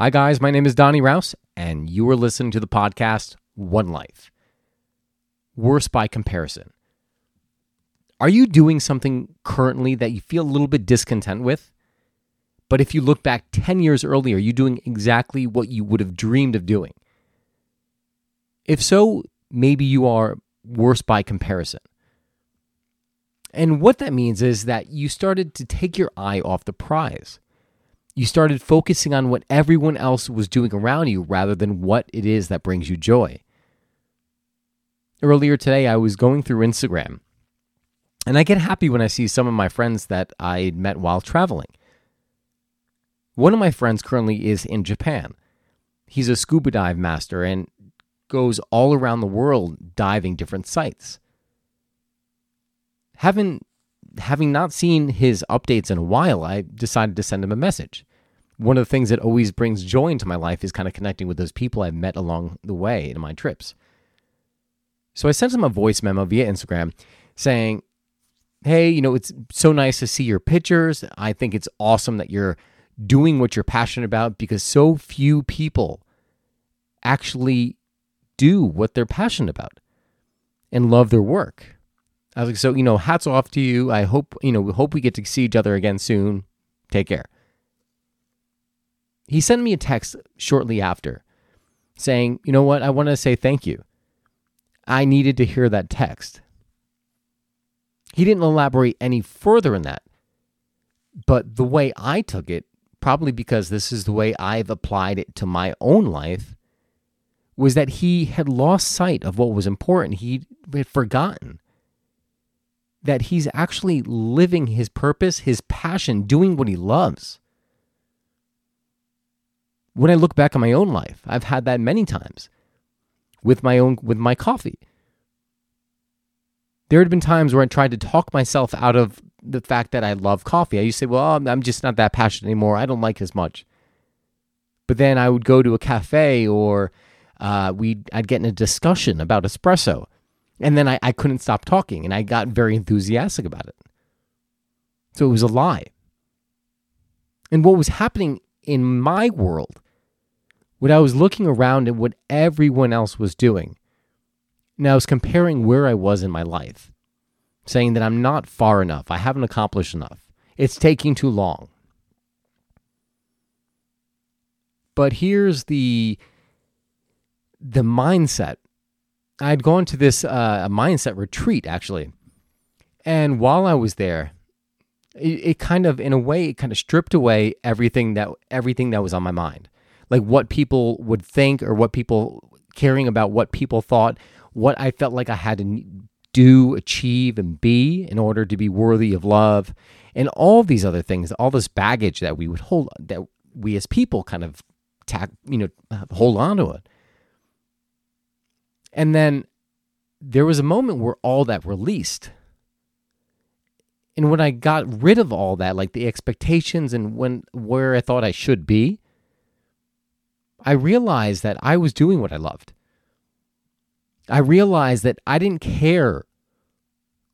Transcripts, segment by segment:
Hi, guys. My name is Donny Raus, and you are listening to the podcast One Life. Worse by comparison. Are you doing something currently that you feel a little bit discontent with? But if you look back 10 years earlier, are you doing exactly what you would have dreamed of doing? If so, maybe you are worse by comparison. And what that means is that you started to take your eye off the prize you started focusing on what everyone else was doing around you rather than what it is that brings you joy. Earlier today, I was going through Instagram, and I get happy when I see some of my friends that I met while traveling. One of my friends currently is in Japan. He's a scuba dive master and goes all around the world diving different sites. Having having not seen his updates in a while, I decided to send him a message. One of the things that always brings joy into my life is kind of connecting with those people I've met along the way in my trips. So I sent him a voice memo via Instagram saying, Hey, you know, it's so nice to see your pictures. I think it's awesome that you're doing what you're passionate about because so few people actually do what they're passionate about and love their work. I was like, so, you know, hats off to you. I hope, you know, we hope we get to see each other again soon. Take care. He sent me a text shortly after saying, you know what? I want to say thank you. I needed to hear that text. He didn't elaborate any further in that. But the way I took it, probably because this is the way I've applied it to my own life, was that he had lost sight of what was important. He had forgotten that he's actually living his purpose, his passion, doing what he loves. When I look back on my own life, I've had that many times with my own with my coffee. There had been times where I tried to talk myself out of the fact that I love coffee. I used to say, "Well, I'm just not that passionate anymore. I don't like as much." But then I would go to a cafe or uh, we I'd get in a discussion about espresso and then I, I couldn't stop talking and I got very enthusiastic about it. So it was a lie. And what was happening in my world, what I was looking around at what everyone else was doing, and I was comparing where I was in my life, saying that I'm not far enough, I haven't accomplished enough, it's taking too long. But here's the the mindset I had gone to this uh, mindset retreat actually, and while I was there, it, it, kind of, in a way, it kind of stripped away everything that everything that was on my mind, like what people would think or what people caring about what people thought, what I felt like I had to do, achieve, and be in order to be worthy of love, and all these other things, all this baggage that we would hold that we as people kind of tack, you know, hold on to it. And then there was a moment where all that released. And when I got rid of all that, like the expectations and when where I thought I should be, I realized that I was doing what I loved. I realized that I didn't care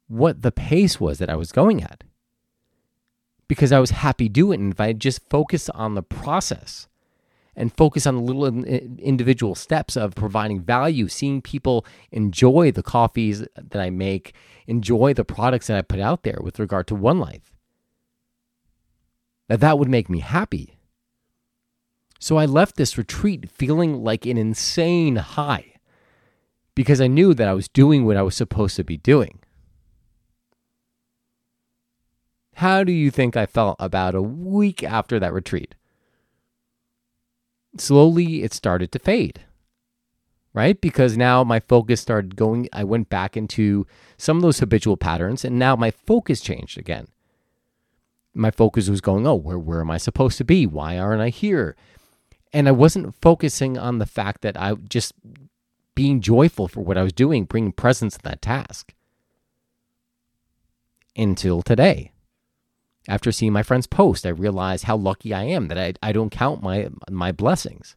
what the pace was that I was going at because I was happy doing it. And if I just focused on the process, and focus on the little individual steps of providing value, seeing people enjoy the coffees that I make, enjoy the products that I put out there with regard to One Life. That that would make me happy. So I left this retreat feeling like an insane high because I knew that I was doing what I was supposed to be doing. How do you think I felt about a week after that retreat? Slowly it started to fade right? Because now my focus started going i went back into some of those habitual patterns and now my focus changed again. My focus was going oh where, where am i supposed to be? Why aren't i here? And i wasn't focusing on the fact that i just being joyful for what i was doing bringing presence to that task until today after seeing my friend's post, I realized how lucky I am that I, I don't count my my blessings.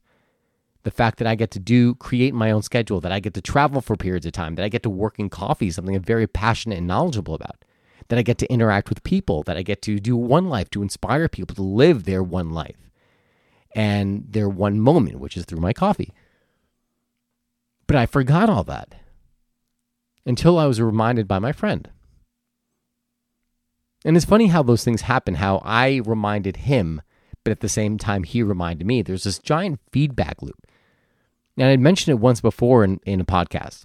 The fact that I get to do create my own schedule, that I get to travel for periods of time, that I get to work in coffee, something I'm very passionate and knowledgeable about, that I get to interact with people, that I get to do one life to inspire people to live their one life. and their one moment, which is through my coffee. But I forgot all that until I was reminded by my friend. And it's funny how those things happen, how I reminded him, but at the same time, he reminded me. There's this giant feedback loop. And I mentioned it once before in, in a podcast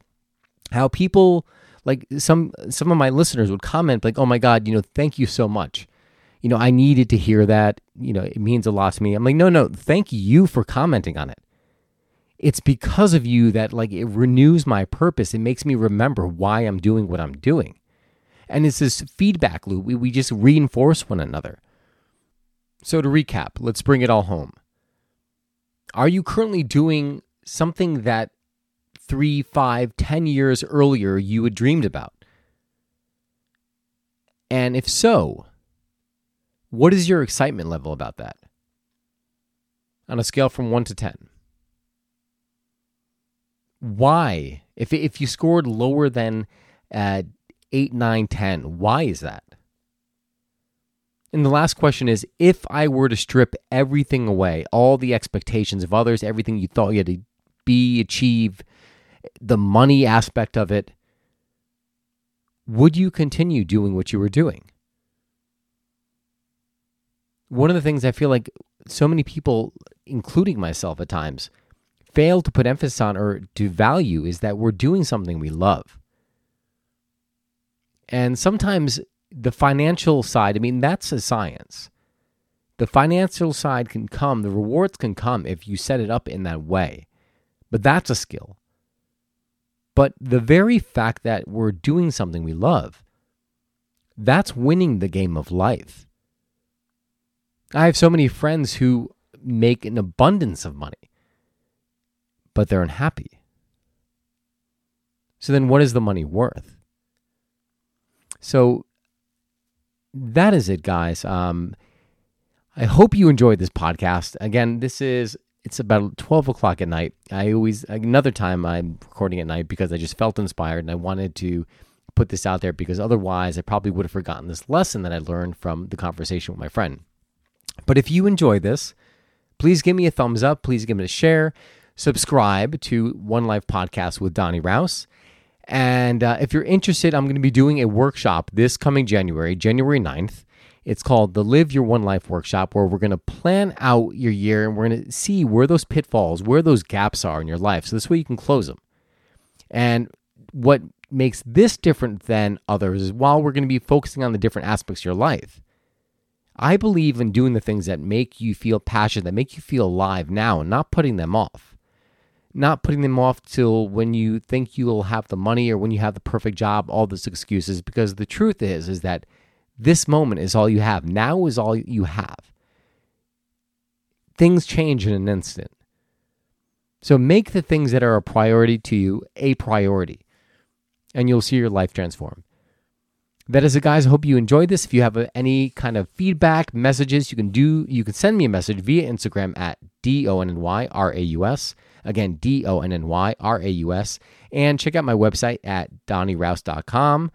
how people like some some of my listeners would comment like oh my god you know thank you so much. You know i needed to hear that. You know it means a lot to me. I'm like no no thank you for commenting on it. It's because of you that like it renews my purpose. It makes me remember why i'm doing what i'm doing and it's this feedback loop we, we just reinforce one another so to recap let's bring it all home are you currently doing something that three, five, ten years earlier you had dreamed about? And if so, what is your excitement level about that? On a scale from one to 10. Why? If, if you scored lower than uh, 8, 9, 10, why is that? And the last question is if I were to strip everything away, all the expectations of others, everything you thought you had to be, achieve, the money aspect of it, would you continue doing what you were doing? One of the things I feel like so many people, including myself at times, fail to put emphasis on or to value is that we're doing something we love. And sometimes the financial side, I mean, that's a science. The financial side can come, the rewards can come if you set it up in that way. But that's a skill. But the very fact that we're doing something we love, that's winning the game of life. I have so many friends who make an abundance of money, but they're unhappy. So then, what is the money worth? So that is it, guys. Um, I hope you enjoyed this podcast. Again, this is it's about 12 o'clock at night. I always, another time I'm recording at night because I just felt inspired and I wanted to put this out there because otherwise I probably would have forgotten this lesson that I learned from the conversation with my friend. But if you enjoy this, please give me a thumbs up. Please give me a share. Subscribe to One Life Podcast with Donny Raus. And uh, if you're interested, I'm going to be doing a workshop this coming January, January 9th. It's called the Live Your One Life Workshop, where we're going to plan out your year and we're going to see where those pitfalls, where those gaps are in your life. So this way you can close them. And what makes this different than others is while we're going to be focusing on the different aspects of your life, I believe in doing the things that make you feel passionate, that make you feel alive now, and not putting them off. Not putting them off till when you think you'll have the money or when you have the perfect job, all those excuses. Because the truth is, is that this moment is all you have. Now is all you have. Things change in an instant. So make the things that are a priority to you a priority, and you'll see your life transform. That is it, guys. I hope you enjoyed this. If you have any kind of feedback, messages, you can do. You can send me a message via Instagram at d o n n y r a u s. Again, d o n n y r a u s. And check out my website at donnyraus.com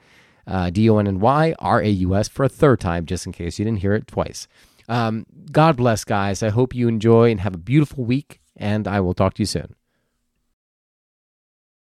uh, D O N N Y R A U S for a third time, just in case you didn't hear it twice. Um, God bless, guys. I hope you enjoy and have a beautiful week, and I will talk to you soon.